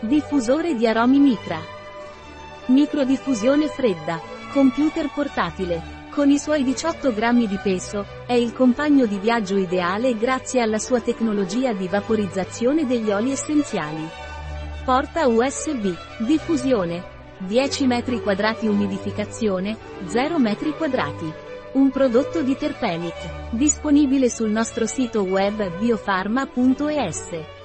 Diffusore di aromi micra. Microdiffusione fredda. Computer portatile. Con i suoi 18 grammi di peso, è il compagno di viaggio ideale grazie alla sua tecnologia di vaporizzazione degli oli essenziali. Porta USB. Diffusione. 10 m2 umidificazione, 0 m2. Un prodotto di Terpenic. Disponibile sul nostro sito web biofarma.es.